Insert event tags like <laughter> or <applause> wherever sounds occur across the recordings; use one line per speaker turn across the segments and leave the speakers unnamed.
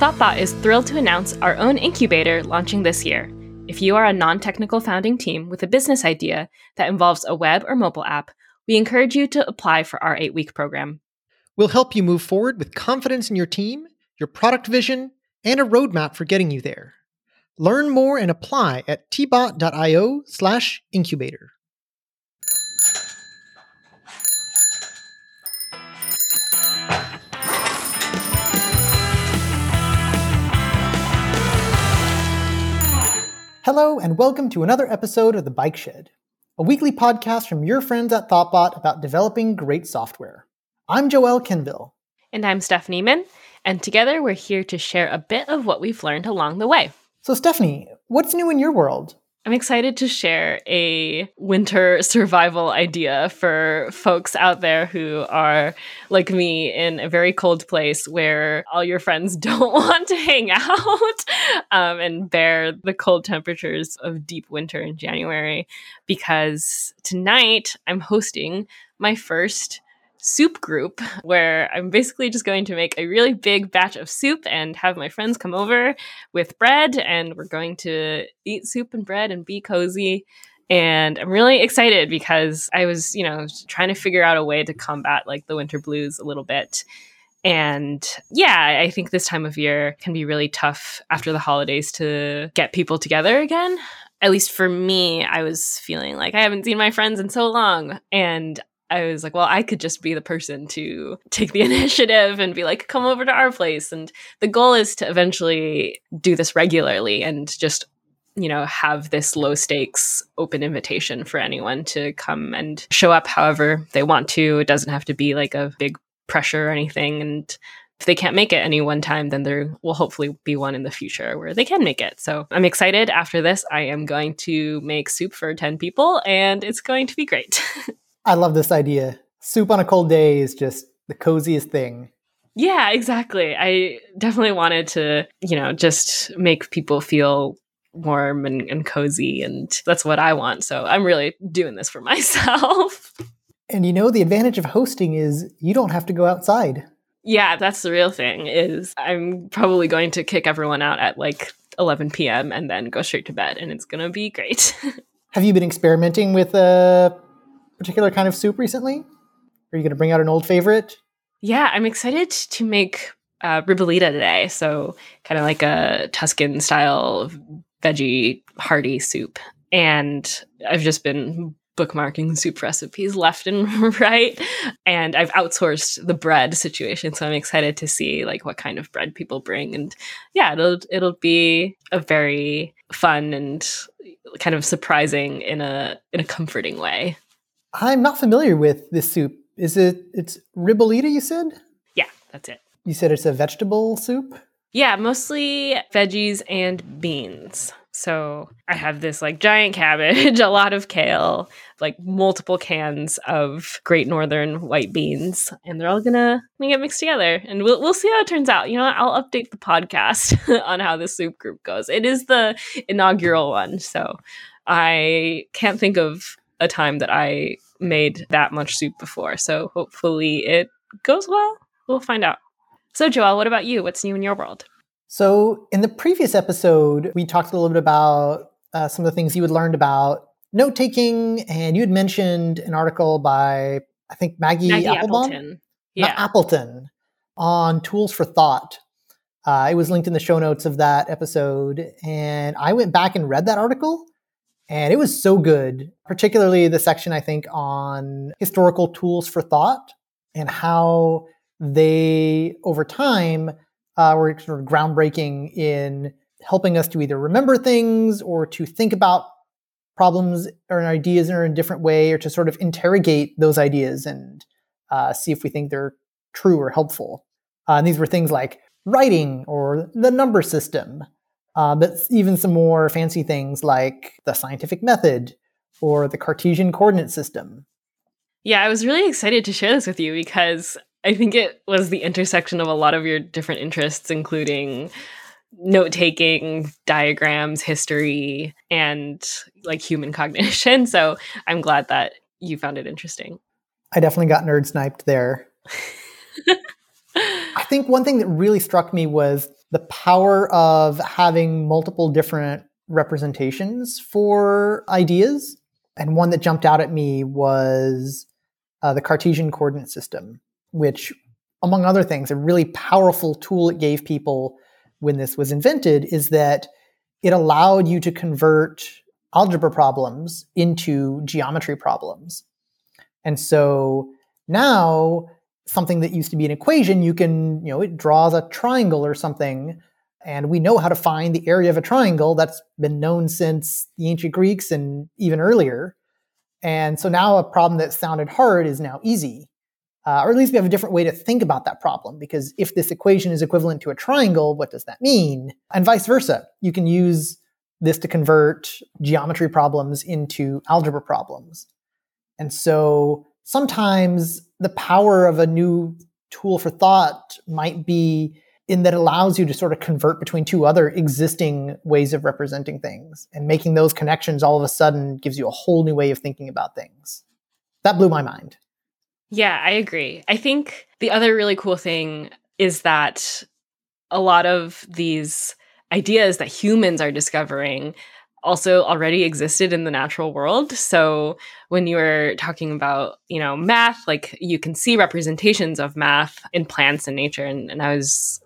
Thoughtbot is thrilled to announce our own incubator launching this year. If you are a non technical founding team with a business idea that involves a web or mobile app, we encourage you to apply for our eight week program.
We'll help you move forward with confidence in your team, your product vision, and a roadmap for getting you there. Learn more and apply at tbot.io slash incubator. Hello, and welcome to another episode of The Bike Shed, a weekly podcast from your friends at Thoughtbot about developing great software. I'm Joel Quenneville.
And I'm Stephanie Minn, and together we're here to share a bit of what we've learned along the way.
So, Stephanie, what's new in your world?
I'm excited to share a winter <laughs> survival idea for folks out there who are like me in a very cold place where all your friends <laughs> don't want to hang out <laughs> um, and bear the cold temperatures of deep winter in January. Because tonight I'm hosting my first soup group <laughs> where I'm basically just going to make a really big batch of soup and have my friends come over with bread and we're going to eat soup and bread and be cozy. And I'm really excited because I was, you know, trying to figure out a way to combat like the winter blues a little bit. And yeah, I think this time of year can be really tough after the holidays to get people together again. At least for me, I was feeling like I haven't seen my friends in so long. And I was like, well, I could just be the person to take the <laughs> initiative and be like, come over to our place. And the goal is to eventually do this regularly and just, you know, have this low stakes open invitation for anyone to come and show up however they want to. It doesn't have to be like a big pressure or anything. And if they can't make it any one time, then there will hopefully be one in the future where they can make it. So I'm excited. After this, I am going to make soup for 10 people and it's going to be great. <laughs>
I love this idea. Soup on a cold day is just the coziest thing.
Yeah, exactly. I definitely wanted to, you know, just make people feel warm and, and cozy, and that's what I want. So I'm really doing this for <laughs> myself.
And you know, the advantage of hosting is you don't have to go outside.
Yeah, that's the real thing. Is I'm probably going to kick everyone out at like 11 p.m. and then go straight to bed, and it's gonna be great. <laughs>
have you been experimenting with uh, particular kind of soup recently? Are you going to bring out an old favorite?
Yeah, I'm excited to make uh, ribollita today. So, kind of like a Tuscan style veggie hearty soup. And I've just been bookmarking soup recipes left and <laughs> right and i've outsourced the bread situation so i'm excited to see like what kind of bread people bring and yeah it'll it'll be a very fun and kind of surprising in a in a comforting way
I'm not familiar with this soup. Is it? It's ribollita. You said.
Yeah, that's it.
You said it's a vegetable soup.
Yeah, mostly veggies and beans. So I have this like giant cabbage, <laughs> a lot of kale, like multiple cans of Great Northern white beans, and they're all gonna, gonna get mixed together. And we'll we'll see how it turns out. You know, I'll update the podcast <laughs> on how the soup group goes. It is the inaugural one, so I can't think of a time that I made that much soup before. So hopefully it goes well. We'll find out. So, Joel, what about you? What's new in your world?
So, in the previous episode, we talked a little bit about uh, some of the things you had learned about note taking, and you had mentioned an article by, I think, Maggie,
Maggie
Applebaum?
Appleton. Yeah.
Appleton on tools for thought. Uh, it was linked in the show notes of that episode. And I went back and read that article. And it was so good, particularly the section I think on historical tools for thought and how they, over time, uh, were sort of groundbreaking in helping us to either remember things or to think about problems or ideas in a different way or to sort of interrogate those ideas and uh, see if we think they're true or helpful. Uh, and these were things like writing or the number system uh, but even some more fancy things like the scientific method or the Cartesian coordinate system.
Yeah, I was really excited to share this with you because I think it was the intersection of a lot of your different interests, including note taking, diagrams, history, and like human <laughs> cognition. So I'm glad that you found it interesting.
I definitely got nerd sniped there. <laughs> I think one thing that really struck me was the power of having multiple different representations for ideas. And one that jumped out at me was uh, the Cartesian coordinate system, which, among other things, a really powerful tool it gave people when this was invented is that it allowed you to convert algebra problems into geometry problems. And so now something that used to be an equation, you can, you know, it draws a triangle or something. And we know how to find the area of a triangle. That's been known since the ancient Greeks and even earlier. And so now a problem that sounded hard is now easy. Uh, or at least we have a different way to think about that problem because if this equation is equivalent to a triangle, what does that mean? And vice versa. You can use this to convert geometry problems into algebra problems. And so sometimes the power of a new tool for thought might be in that it allows you to sort of convert between two other existing ways of representing things and making those connections all of a sudden gives you a whole new way of thinking about things. That blew my mind.
Yeah, I agree. I think the other really cool thing is that a lot of these ideas that humans are discovering also already existed in the natural world. So when you were talking about, you know, math, like you can see representations of math in plants and nature. And, and I was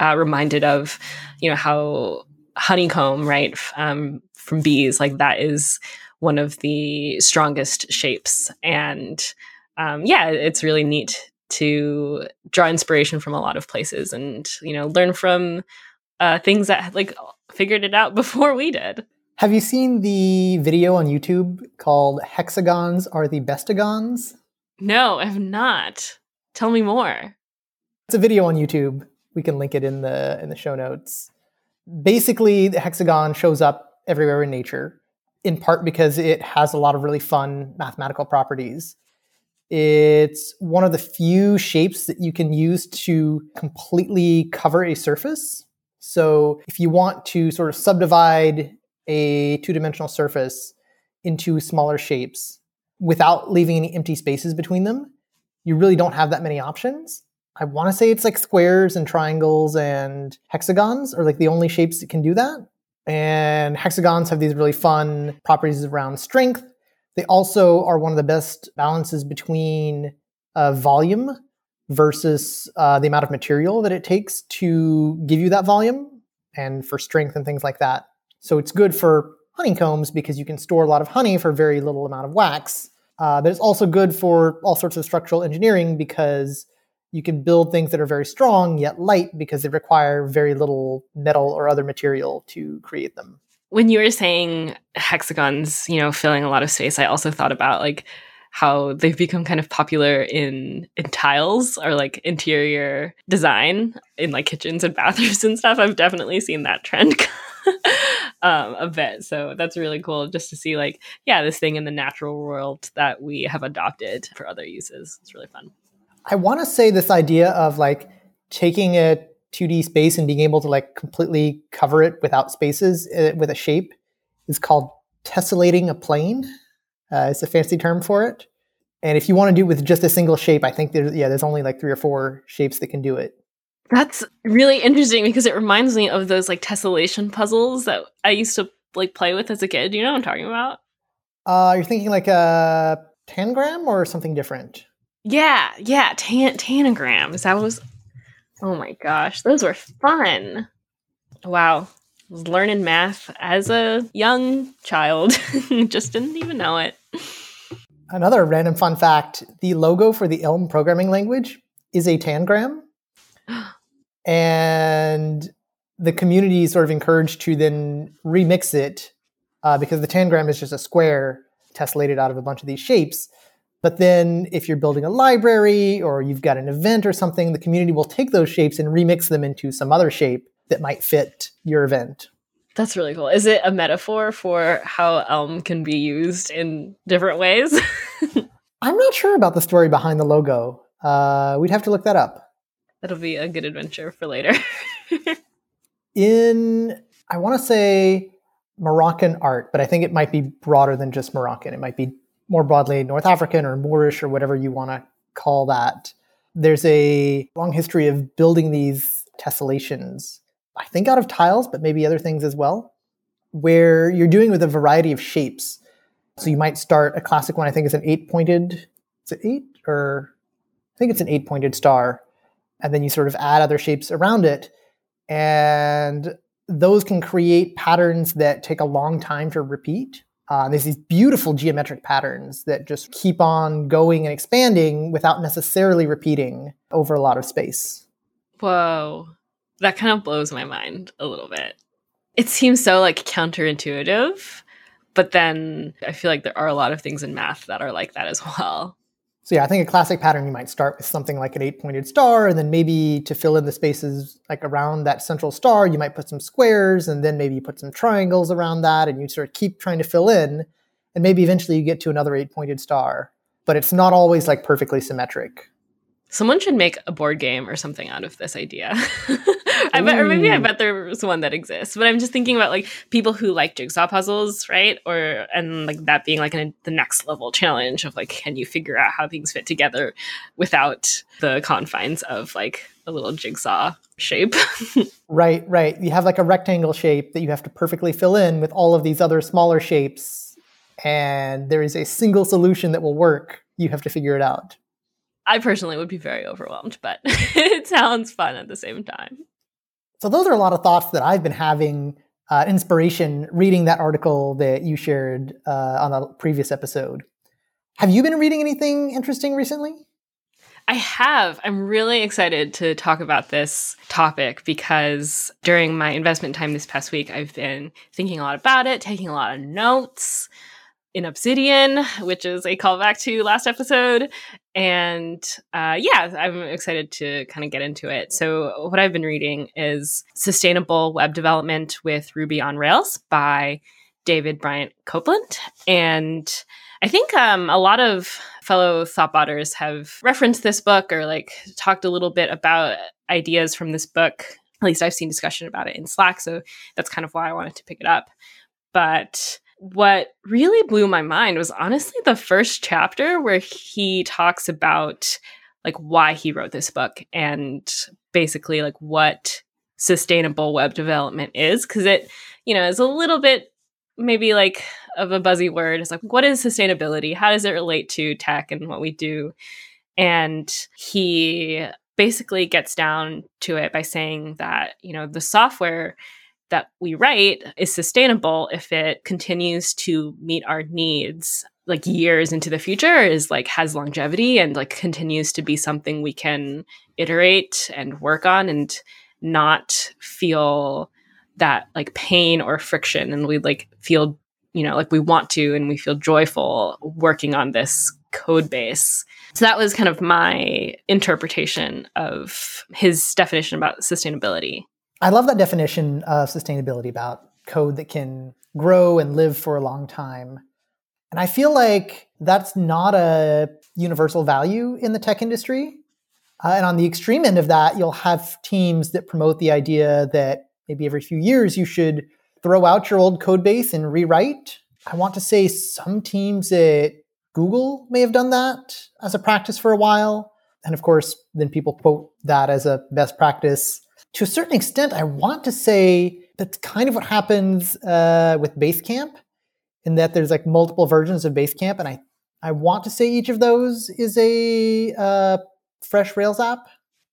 uh, reminded of, you know, how honeycomb, right, um, from bees, like that is one of the strongest shapes. And um, yeah, it's really neat to draw inspiration from a lot of places and, you know, learn from uh, things that like figured it out <laughs> before we did.
Have you seen the video on YouTube called Hexagons Are the Bestagons?
No, I have not. Tell me more.
It's a video on YouTube. We can link it in the in the show notes. Basically, the hexagon shows up everywhere in nature, in part because it has a lot of really fun mathematical properties. It's one of the few shapes that you can use to completely cover a surface. So if you want to sort of subdivide a two dimensional surface into smaller shapes without leaving any empty spaces between them, you really don't have that many options. I want to say it's like squares and triangles and hexagons are like the only shapes that can do that. And hexagons have these really fun properties around strength. They also are one of the best balances between uh, volume versus uh, the amount of material that it takes to give you that volume and for strength and things like that. So it's good for honeycombs because you can store a lot of honey for very little amount of wax. Uh, but it's also good for all sorts of structural engineering because you can build things that are very strong yet light because they require very little metal or other material to create them.
When you were saying hexagons, you know, filling a lot of space, I also thought about like how they've become kind of popular in in tiles or like interior design in like kitchens and <laughs> bathrooms and stuff. I've definitely seen that trend <laughs> um, a bit. So that's really cool just to see, like, yeah, this thing in the natural world that we have adopted for other uses. It's really fun.
I want to say this idea of like taking a 2D space and being able to like completely cover it without spaces uh, with a shape is called tessellating a plane. Uh, it's a fancy term for it. And if you want to do it with just a single shape, I think there's yeah, there's only like three or four shapes that can do it.
That's really interesting because it reminds me of those like tessellation puzzles that I used to like play with as a kid. You know what I'm talking about?
Uh, you're thinking like a tangram or something different?
Yeah, yeah, tan- tanagrams. That was. Oh my gosh, those were fun. Wow, was learning math as a young child. <laughs> Just didn't even know it.
Another random fun fact: the logo for the Elm programming language is a tangram <gasps> and the community is sort of encouraged to then remix it uh, because the tangram is just a square tessellated out of a bunch of these shapes. But then, if you're building a library or you've got an event or something, the community will take those shapes and remix them into some other shape that might fit your event.
That's really cool. Is it a metaphor for how Elm can be used in different ways? <laughs>
I'm not sure about the story behind the logo. Uh, we'd have to look that up
that'll be a good adventure for later. <laughs>
in I want to say Moroccan art, but I think it might be broader than just Moroccan. It might be more broadly North African or Moorish or whatever you want to call that. There's a long history of building these tessellations, I think out of tiles, but maybe other things as well, where you're doing with a variety of shapes. So you might start a classic one, I think is an eight pointed, is it eight? Or I think it's an eight pointed star. And then you sort of add other shapes around it. And those can create patterns that take a long time to repeat. Uh, there's these beautiful geometric patterns that just keep on going and expanding without necessarily repeating over a lot of space.
Whoa. That kind of blows my mind a little bit. It seems so like counterintuitive, but then I feel like there are a lot of things in math that are like that as well.
So yeah, I think a classic pattern you might start with something like an eight-pointed star, and then maybe to fill in the spaces like around that central star, you might put some squares, and then maybe you put some triangles around that, and you sort of keep trying to fill in, and maybe eventually you get to another eight-pointed star. But it's not always like perfectly symmetric.
Someone should make a board game or something out of this idea. <laughs> I bet, or maybe I bet there's one that exists. But I'm just thinking about like people who like jigsaw puzzles, right? Or and like that being like an, the next level challenge of like, can you figure out how things fit together without the confines of like a little jigsaw shape? <laughs>
right, right. You have like a rectangle shape that you have to perfectly fill in with all of these other smaller shapes, and there is a single solution that will work. You have to figure it out.
I personally would be very overwhelmed, but <laughs> it sounds fun at the same time.
So those are a lot of thoughts that I've been having uh, inspiration reading that article that you shared uh, on the previous episode. Have you been reading anything interesting recently?
I have. I'm really excited to talk about this topic because during my investment time this past week, I've been thinking a lot about it, taking a lot of notes in Obsidian, which is a callback to last episode. And uh, yeah, I'm excited to kind of get into it. So, what I've been reading is Sustainable Web Development with Ruby on Rails by David Bryant Copeland. And I think um, a lot of fellow thoughtbotters have referenced this book or like talked a little bit about ideas from this book. At least I've seen discussion about it in Slack. So, that's kind of why I wanted to pick it up. But what really blew my mind was honestly the first chapter where he talks about like why he wrote this book and basically like what sustainable web development is because it you know is a little bit maybe like of a buzzy word. It's like what is sustainability? How does it relate to tech and what we do? And he basically gets down to it by saying that you know the software that we write is sustainable if it continues to meet our needs like years into the future is like has longevity and like continues to be something we can iterate and work on and not feel that like pain or friction. And we like feel you know like we want to and we feel joyful working on this code base. So that was kind of my interpretation of his definition about sustainability
I love that definition of sustainability about code that can grow and live for a long time. And I feel like that's not a universal value in the tech industry. Uh, and on the extreme end of that, you'll have teams that promote the idea that maybe every few years you should throw out your old code base and rewrite. I want to say some teams at Google may have done that as a practice for a while. And of course, then people quote that as a best practice to a certain extent, I want to say that's kind of what happens uh, with Basecamp, in that there's like multiple versions of Basecamp, and I I want to say each of those is a uh, fresh Rails app.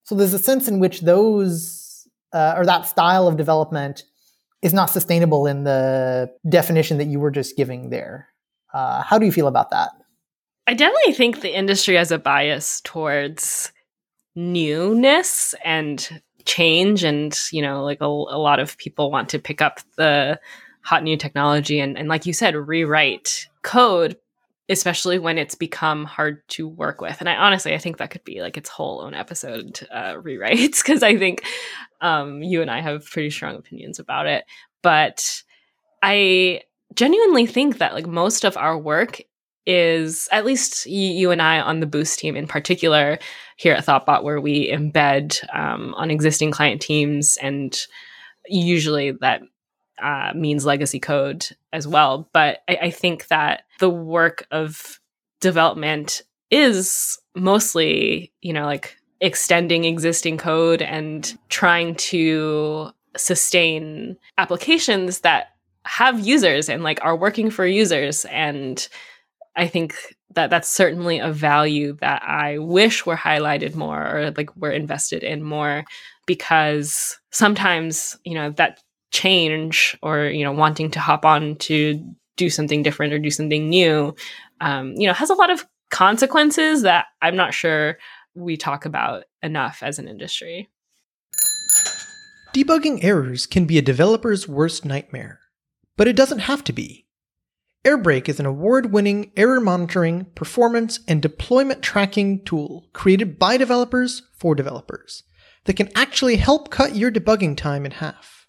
So there's a sense in which those uh, or that style of development is not sustainable in the definition that you were just giving there. Uh, how do you feel about that?
I definitely think the industry has a bias towards newness and change and you know like a, a lot of people want to pick up the hot new technology and, and like you said rewrite code especially when it's become hard to work with. And i honestly i think that could be like its whole own episode uh, <laughs> rewrites because i think um, you and i have pretty strong opinions about it. But i genuinely think that like most of our work is at least you and I on the Boost team in particular here at Thoughtbot, where we embed um, on existing client teams, and usually that uh, means legacy code as well. But I, I think that the work of development is mostly, you know, like extending existing code and trying to sustain applications that have users and like are working for users and i think that that's certainly a value that i wish were highlighted more or like were invested in more because sometimes you know that change or you know wanting to hop on to do something different or do something new um, you know has a lot of consequences that i'm not sure we talk about enough as an industry.
Debugging errors can be a developer's worst nightmare but it doesn't have to be airbrake is an award-winning error monitoring performance and deployment tracking tool created by developers for developers that can actually help cut your debugging time in half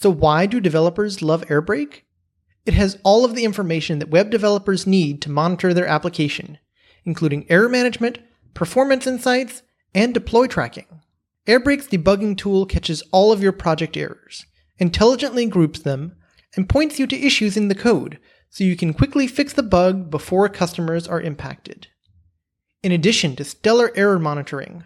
so, why do developers love Airbrake? It has all of the information that web developers need to monitor their application, including error management, performance insights, and deploy tracking. Airbrake's debugging tool catches all of your project errors, intelligently groups them, and points you to issues in the code so you can quickly fix the bug before customers are impacted. In addition to stellar error monitoring,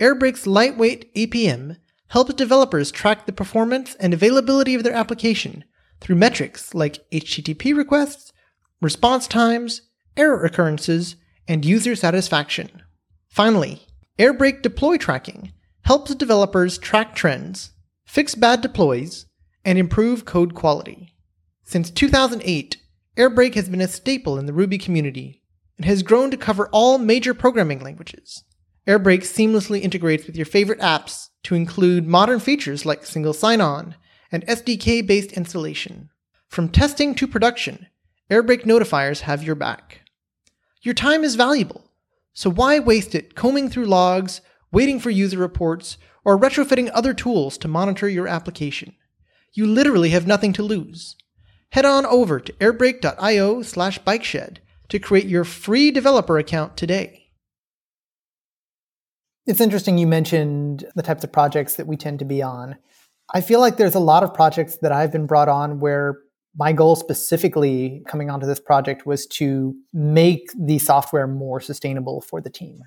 Airbrake's lightweight APM helps developers track the performance and availability of their application through metrics like HTTP requests, response times, error occurrences, and user satisfaction. Finally, Airbrake deploy tracking helps developers track trends, fix bad deploys, and improve code quality. Since 2008, Airbrake has been a staple in the Ruby community and has grown to cover all major programming languages. Airbrake seamlessly integrates with your favorite apps to include modern features like single sign on and SDK based installation. From testing to production, Airbrake notifiers have your back. Your time is valuable, so why waste it combing through logs, waiting for user reports, or retrofitting other tools to monitor your application? You literally have nothing to lose. Head on over to airbrake.io slash bikeshed to create your free developer account today.
It's interesting you mentioned the types of projects that we tend to be on. I feel like there's a lot of projects that I've been brought on where my goal specifically coming onto this project was to make the software more sustainable for the team.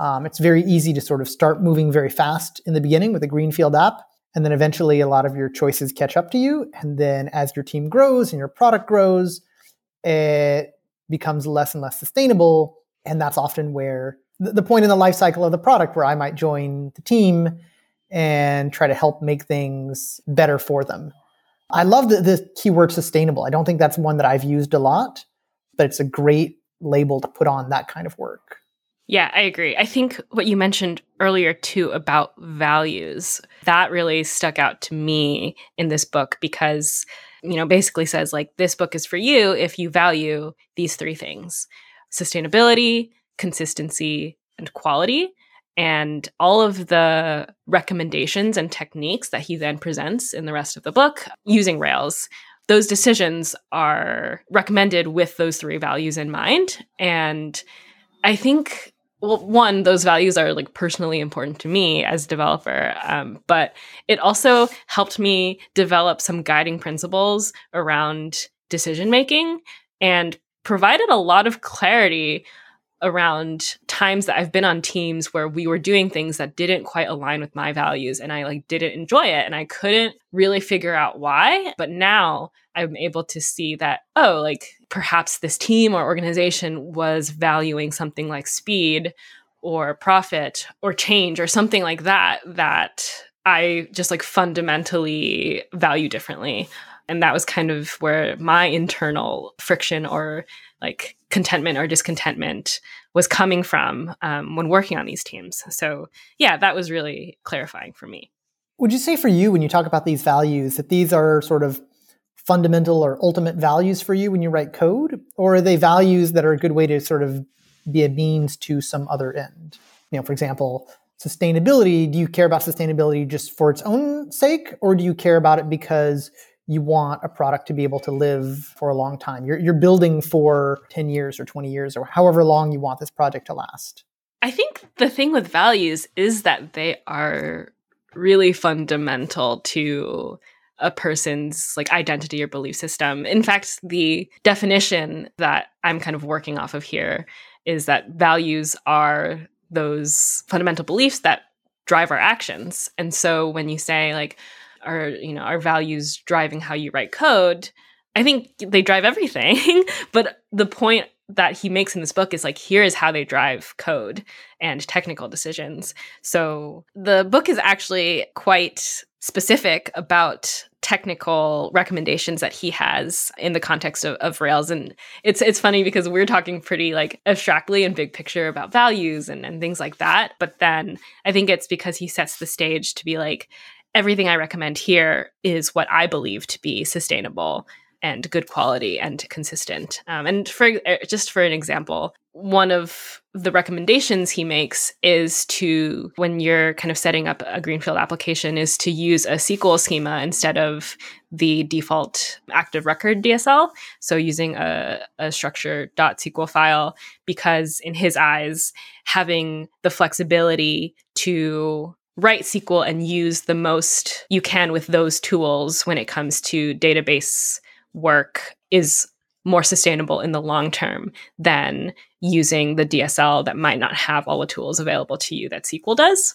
Um, it's very easy to sort of start moving very fast in the beginning with a greenfield app, and then eventually a lot of your choices catch up to you. And then as your team grows and your product grows, it becomes less and less sustainable. And that's often where the point in the life cycle of the product where I might join the team and try to help make things better for them. I love the, the keyword sustainable. I don't think that's one that I've used a lot, but it's a great label to put on that kind of work.
Yeah, I agree. I think what you mentioned earlier too about values, that really stuck out to me in this book because, you know, basically says like this book is for you if you value these three things sustainability, consistency, and quality. And all of the recommendations and techniques that he then presents in the rest of the book using Rails, those decisions are recommended with those three values in mind. And I think well one those values are like personally important to me as a developer um, but it also helped me develop some guiding principles around decision making and provided a lot of clarity around times that I've been on teams where we were doing things that didn't quite align with my values and I like didn't enjoy it and I couldn't really figure out why. But now I'm able to see that, oh, like perhaps this team or organization was valuing something like speed or profit or change or something like that, that I just like fundamentally value differently. And that was kind of where my internal friction or like contentment or discontentment was coming from um, when working on these teams. So, yeah, that was really clarifying for me.
Would you say for you, when you talk about these values, that these are sort of fundamental or ultimate values for you when you write code? Or are they values that are a good way to sort of be a means to some other end? You know, for example, sustainability, do you care about sustainability just for its own sake? Or do you care about it because you want a product to be able to live for a long time. You're, you're building for 10 years or 20 years or however long you want this project to last.
I think the thing with values is that they are really fundamental to a person's like identity or belief system. In fact, the definition that I'm kind of working off of here is that values are those fundamental beliefs that drive our actions. And so when you say like our you know our values driving how you write code, I think they drive everything. <laughs> but the point that he makes in this book is like here is how they drive code and technical decisions. So the book is actually quite specific about technical recommendations that he has in the context of, of, Rails. And it's it's funny because we're talking pretty like abstractly and big picture about values and, and things like that. But then I think it's because he sets the stage to be like, everything I recommend here is what I believe to be sustainable and good quality and consistent. Um, and for uh, just for an example, one of the recommendations he makes is to when you're kind of setting up a greenfield application is to use a SQL schema instead of the default active record DSL. So using a, a structured .sql file because in his eyes, having the flexibility to write SQL and use the most you can with those tools when it comes to database work is more sustainable in the long term than using the DSL that might not have all the tools available to you that SQL does.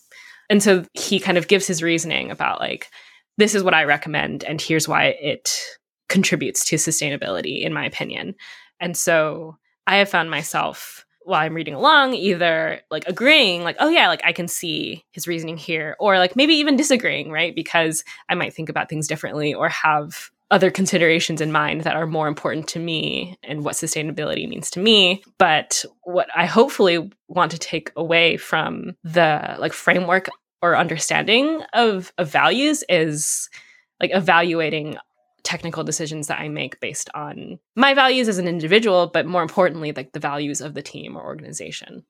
And so he kind of gives his reasoning about like, this is what I recommend, and here's why it contributes to sustainability, in my opinion. And so I have found myself while I'm reading along, either like agreeing, like, oh yeah, like I can see his reasoning here, or like maybe even disagreeing, right? Because I might think about things differently or have other considerations in mind that are more important to me and what sustainability means to me but what i hopefully want to take away from the like framework or understanding of, of values is like evaluating technical decisions that i make based on my values as an individual but more importantly like the values of the team or organization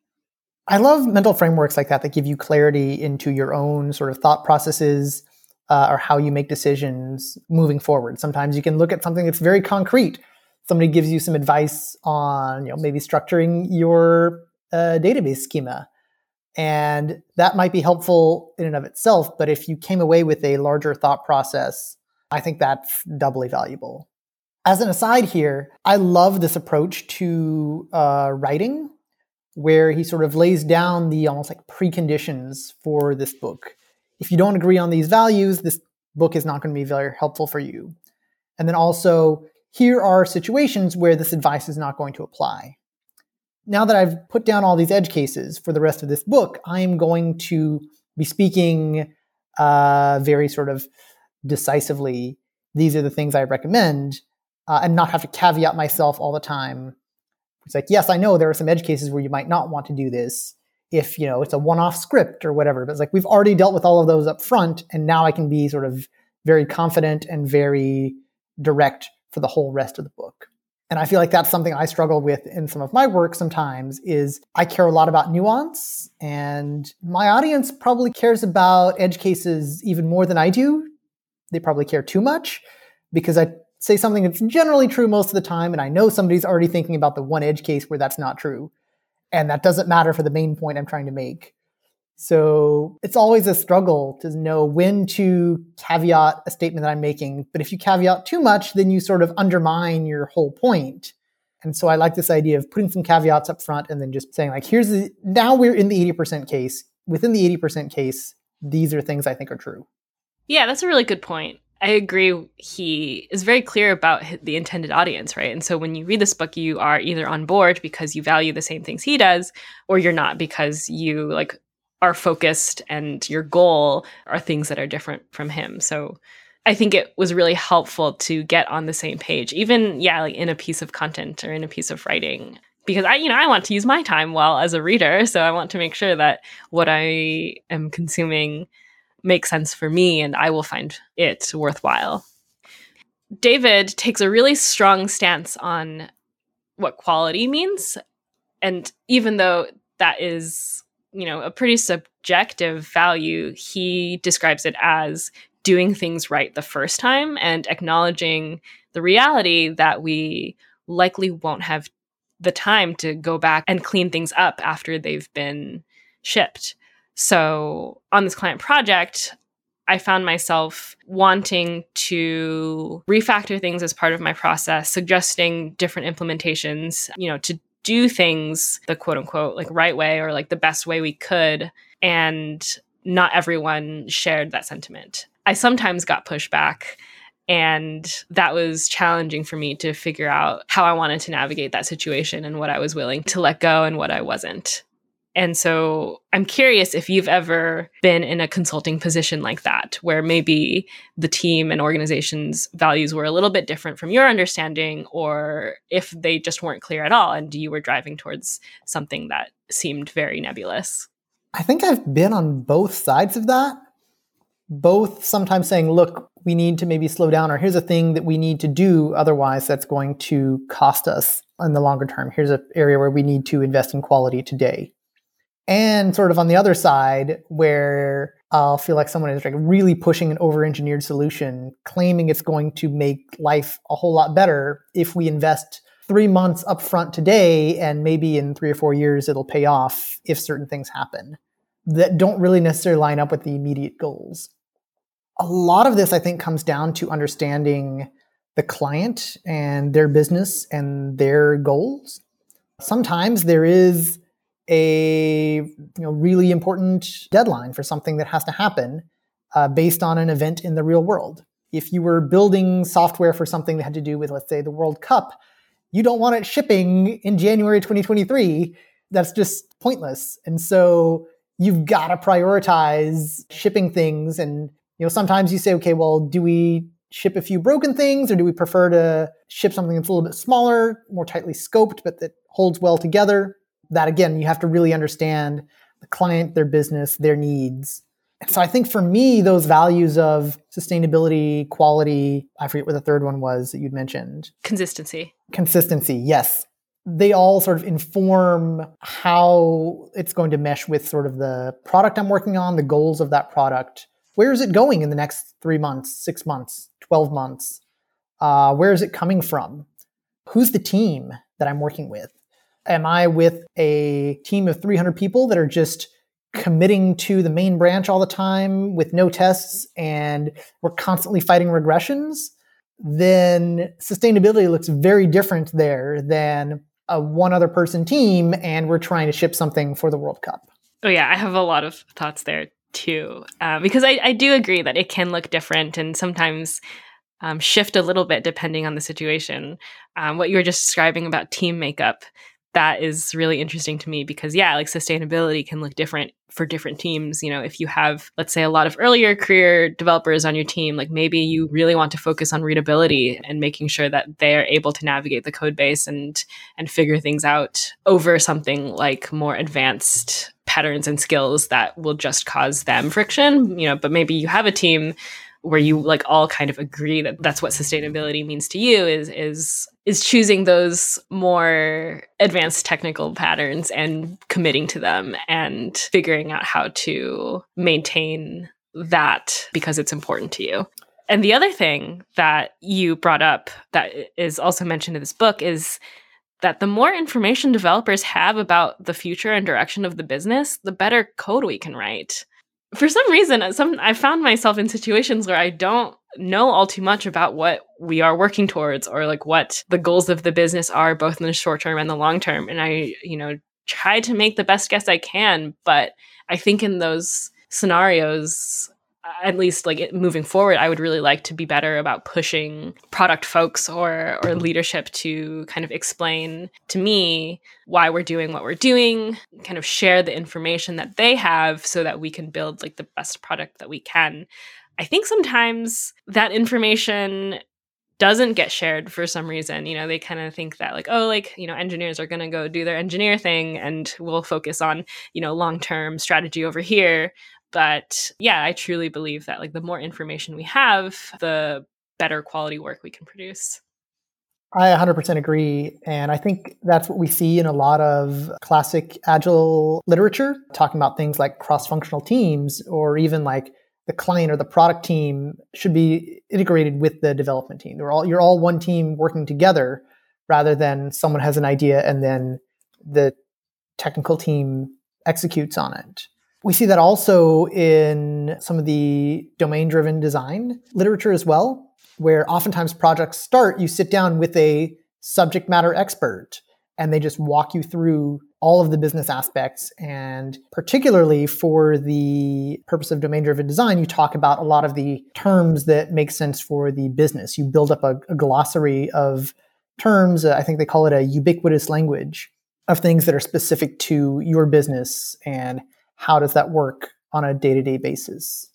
i love mental frameworks like that that give you clarity into your own sort of thought processes uh, or how you make decisions moving forward. Sometimes you can look at something that's very concrete. Somebody gives you some advice on, you know, maybe structuring your uh, database schema, and that might be helpful in and of itself. But if you came away with a larger thought process, I think that's doubly valuable. As an aside here, I love this approach to uh, writing, where he sort of lays down the almost like preconditions for this book if you don't agree on these values, this book is not going to be very helpful for you. And then also, here are situations where this advice is not going to apply. Now that I've put down all these edge cases for the rest of this book, I am going to be speaking uh, very sort of decisively. These are the things I recommend, uh, and not have to caveat myself all the time. It's like, yes, I know there are some edge cases where you might not want to do this, if you know it's a one-off script or whatever but it's like we've already dealt with all of those up front and now i can be sort of very confident and very direct for the whole rest of the book and i feel like that's something i struggle with in some of my work sometimes is i care a lot about nuance and my audience probably cares about edge cases even more than i do they probably care too much because i say something that's generally true most of the time and i know somebody's already thinking about the one edge case where that's not true and that doesn't matter for the main point I'm trying to make. So it's always a struggle to know when to caveat a statement that I'm making. But if you caveat too much, then you sort of undermine your whole point. And so I like this idea of putting some caveats up front and then just saying, like, here's the now we're in the 80% case. Within the 80% case, these are things I think are true.
Yeah, that's a really good point. I agree. He is very clear about the intended audience, right? And so when you read this book, you are either on board because you value the same things he does, or you're not because you like are focused and your goal are things that are different from him. So I think it was really helpful to get on the same page, even yeah, like in a piece of content or in a piece of writing. Because I, you know, I want to use my time well as a reader, so I want to make sure that what I am consuming make sense for me and I will find it worthwhile. David takes a really strong stance on what quality means. And even though that is, you know, a pretty subjective value, he describes it as doing things right the first time and acknowledging the reality that we likely won't have the time to go back and clean things up after they've been shipped. So on this client project, I found myself wanting to refactor things as part of my process, suggesting different implementations, you know, to do things the quote unquote like right way or like the best way we could. And not everyone shared that sentiment. I sometimes got pushback and that was challenging for me to figure out how I wanted to navigate that situation and what I was willing to let go and what I wasn't. And so I'm curious if you've ever been in a consulting position like that, where maybe the team and organization's values were a little bit different from your understanding, or if they just weren't clear at all and you were driving towards something that seemed very nebulous.
I think I've been on both sides of that. Both sometimes saying, look, we need to maybe slow down, or here's a thing that we need to do, otherwise, that's going to cost us in the longer term. Here's an area where we need to invest in quality today. And sort of on the other side, where I'll feel like someone is like really pushing an over engineered solution, claiming it's going to make life a whole lot better if we invest three months upfront today, and maybe in three or four years it'll pay off if certain things happen that don't really necessarily line up with the immediate goals. A lot of this, I think, comes down to understanding the client and their business and their goals. Sometimes there is a you know, really important deadline for something that has to happen uh, based on an event in the real world. If you were building software for something that had to do with, let's say, the World Cup, you don't want it shipping in January 2023. That's just pointless. And so you've got to prioritize shipping things. And you know, sometimes you say, okay, well, do we ship a few broken things, or do we prefer to ship something that's a little bit smaller, more tightly scoped, but that holds well together? That again, you have to really understand the client, their business, their needs, And so I think for me, those values of sustainability, quality, I forget what the third one was that you'd mentioned.
Consistency.
Consistency, yes. They all sort of inform how it's going to mesh with sort of the product I'm working on, the goals of that product. Where is it going in the next three months, six months, 12 months? Uh, where is it coming from? Who's the team that I'm working with? Am I with a team of 300 people that are just committing to the main branch all the time with no tests and we're constantly fighting regressions, then sustainability looks very different there than a one other person team and we're trying to ship something for the World Cup.
Oh, yeah, I have a lot of thoughts there too. Uh, because I, I do agree that it can look different and sometimes um, shift a little bit depending on the situation. Um, what you were just describing about team makeup that is really interesting to me because yeah like sustainability can look different for different teams you know if you have let's say a lot of earlier career developers on your team like maybe you really want to focus on readability and making sure that they're able to navigate the code base and and figure things out over something like more advanced patterns and skills that will just cause them friction you know but maybe you have a team where you like all kind of agree that that's what sustainability means to you is is is choosing those more advanced technical patterns and committing to them and figuring out how to maintain that because it's important to you. And the other thing that you brought up that is also mentioned in this book is that the more information developers have about the future and direction of the business, the better code we can write for some reason uh, some i found myself in situations where i don't know all too much about what we are working towards or like what the goals of the business are both in the short term and the long term. And i you know try to make the best guess i can but i think in those scenarios at least like moving forward i would really like to be better about pushing product folks or or leadership to kind of explain to me why we're doing what we're doing kind of share the information that they have so that we can build like the best product that we can. I think sometimes that information doesn't get shared for some reason. You know they kind of think that like oh like you know engineers are going to go do their engineer thing and we'll focus on you know long term strategy over here but yeah, I truly believe that like the more information we have, the better quality work we can produce.
I 100% agree. And I think that's what we see in a lot of classic agile literature, talking about things like cross functional teams or even like the client or the product team should be integrated with the development team. All, you're all one team working together rather than someone has an idea and then the technical team executes on it. We see that also in some of the domain driven design literature as well, where oftentimes projects start, you sit down with a subject matter expert and they just walk you through all of the business aspects. And particularly for the purpose of domain driven design, you talk about a lot of the terms that make sense for the business. You build up a, a glossary of terms. I think they call it a ubiquitous language of things that are specific to your business and how does that work on a day to day basis.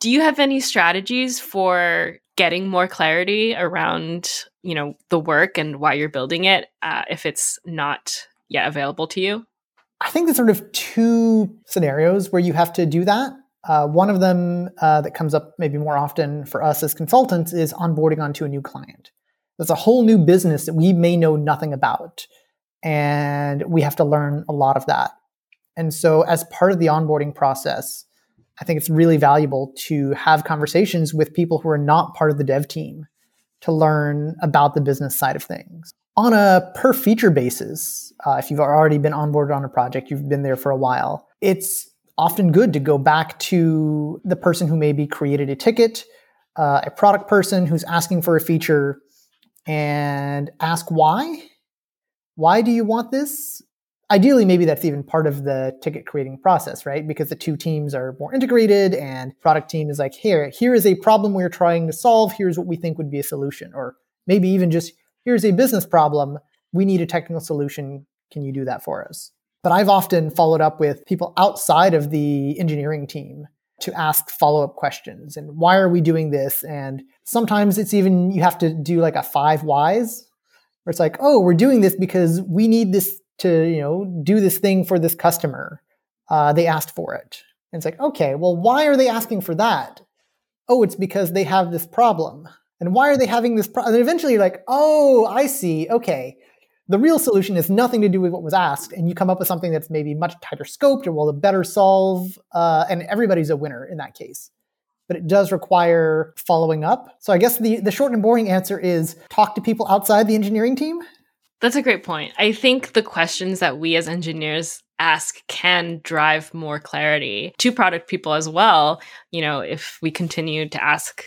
Do you have any strategies for getting more clarity around, you know, the work and why you're building it uh, if it's not yet available to you?
I think there's sort of two scenarios where you have to do that. Uh, one of them uh, that comes up maybe more often for us as consultants is onboarding onto a new client. There's a whole new business that we may know nothing about, and we have to learn a lot of that. And so, as part of the onboarding process, I think it's really valuable to have conversations with people who are not part of the dev team to learn about the business side of things. On a per feature basis, uh, if you've already been onboarded on a project, you've been there for a while, it's often good to go back to the person who maybe created a ticket, uh, a product person who's asking for a feature, and ask why. Why do you want this? Ideally maybe that's even part of the ticket creating process right? Because the two teams are more integrated and product team is like here here is a problem we're trying to solve. Here's what we think would be a solution. Or maybe even just here's a business problem. We need a technical solution. Can you do that for us? But i've often followed up with people outside of the engineering team to ask follow-up questions and why are we doing this? And sometimes it's even you have to do like a five whys where it's like oh we're doing this because we need this to you know do this thing for this customer. Uh, they asked for it. And it's like okay well why are they asking for that? Oh it's because they have this problem. And why are they having this problem and eventually you're like oh i see. Okay. The real solution has nothing to do with what was asked and you come up with something that's maybe much tighter scoped or will better solve uh, and everybody's a winner in that case. But it does require following up. So i guess the, the short and boring answer is talk to people outside the engineering team
that's a great point. I think the questions that we as engineers ask can drive more clarity to product people as well. You know, if we continue to ask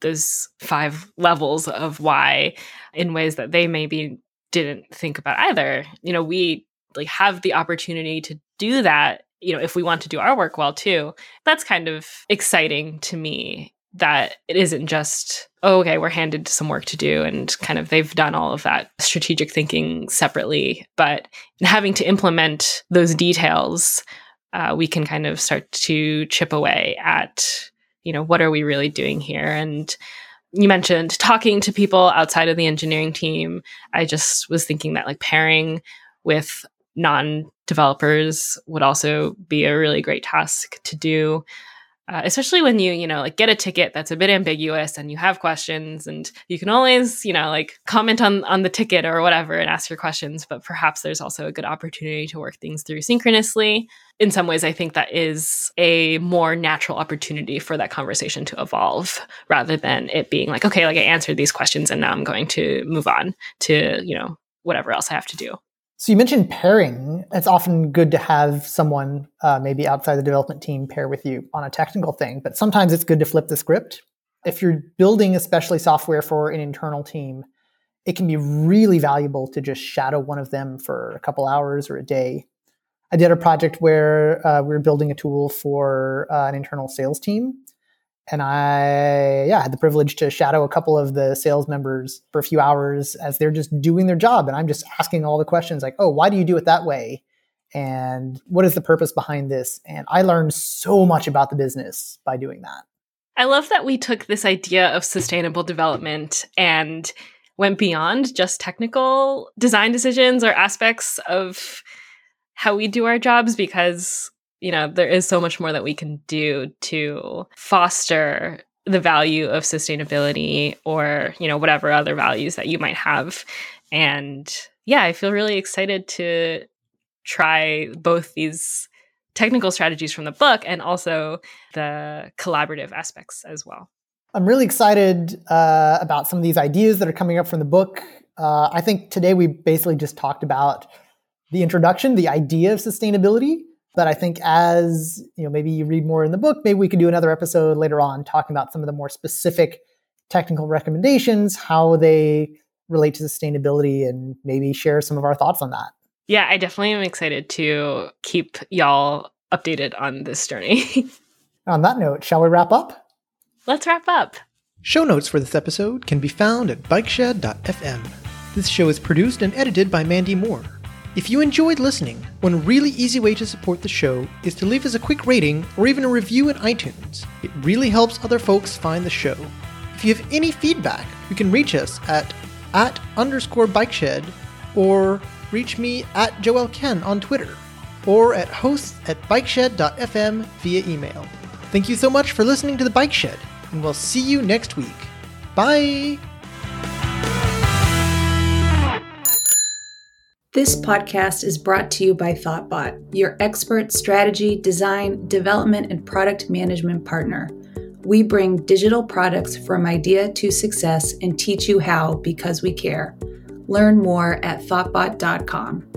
those five levels of why in ways that they maybe didn't think about either, you know, we like have the opportunity to do that you know if we want to do our work well too that's kind of exciting to me that it isn't just oh, okay we're handed some work to do and kind of they've done all of that strategic thinking separately. But having to implement those details uh, we can kind of start to chip away at you know what are we really doing here? And you mentioned talking to people outside of the engineering team. I just was thinking that like pairing with non developers would also be a really great task to do uh, especially when you you know like get a ticket that's a bit ambiguous and you have questions and you can always you know like comment on on the ticket or whatever and ask your questions but perhaps there's also a good opportunity to work things through synchronously. In some ways i think that is a more natural opportunity for that conversation to evolve rather than it being like okay like i answered these questions and now i'm going to move on to you know whatever else i have to do
so you mentioned pairing. It's often good to have someone uh, maybe outside the development team pair with you on a technical thing, but sometimes it's good to flip the script. If you're building especially software for an internal team, it can be really valuable to just shadow one of them for a couple hours or a day. I did a project where uh, we were building a tool for uh, an internal sales team, and I yeah had the privilege to shadow a couple of the sales members for a few hours as they're just doing their job. And I'm just asking all the questions like oh why do you do it that way? And what is the purpose behind this? And I learned so much about the business by doing that.
I love that we took this idea of sustainable development and went beyond just technical design decisions or aspects of how we do our jobs because you know, there is so much more that we can do to foster the value of sustainability or, you know, whatever other values that you might have. And yeah, I feel really excited to try both these technical strategies from the book and also the collaborative aspects as well.
I'm really excited uh, about some of these ideas that are coming up from the book. Uh, I think today we basically just talked about the introduction, the idea of sustainability, but I think as you know, maybe you read more in the book, maybe we could do another episode later on talking about some of the more specific technical recommendations, how they relate to sustainability and maybe share some of our thoughts on that.
Yeah, I definitely am excited to keep y'all updated on this journey. <laughs>
on that note, shall we wrap up?
Let's wrap up.
Show notes for this episode can be found at bikeshed.fm. This show is produced and edited by Mandy Moore. If you enjoyed listening, one really easy way to support the show is to leave us a quick rating or even a review in iTunes. It really helps other folks find the show. If you have any feedback, you can reach us at at underscore bikeshed or reach me at Joel Ken on Twitter or at hosts at bikeshed.fm via email. Thank you so much for listening to The Bike Shed, and we'll see you next week. Bye!
This podcast is brought to you by Thoughtbot, your expert strategy, design, development, and product management partner. We bring digital products from idea to success and teach you how because we care. Learn more at thoughtbot.com.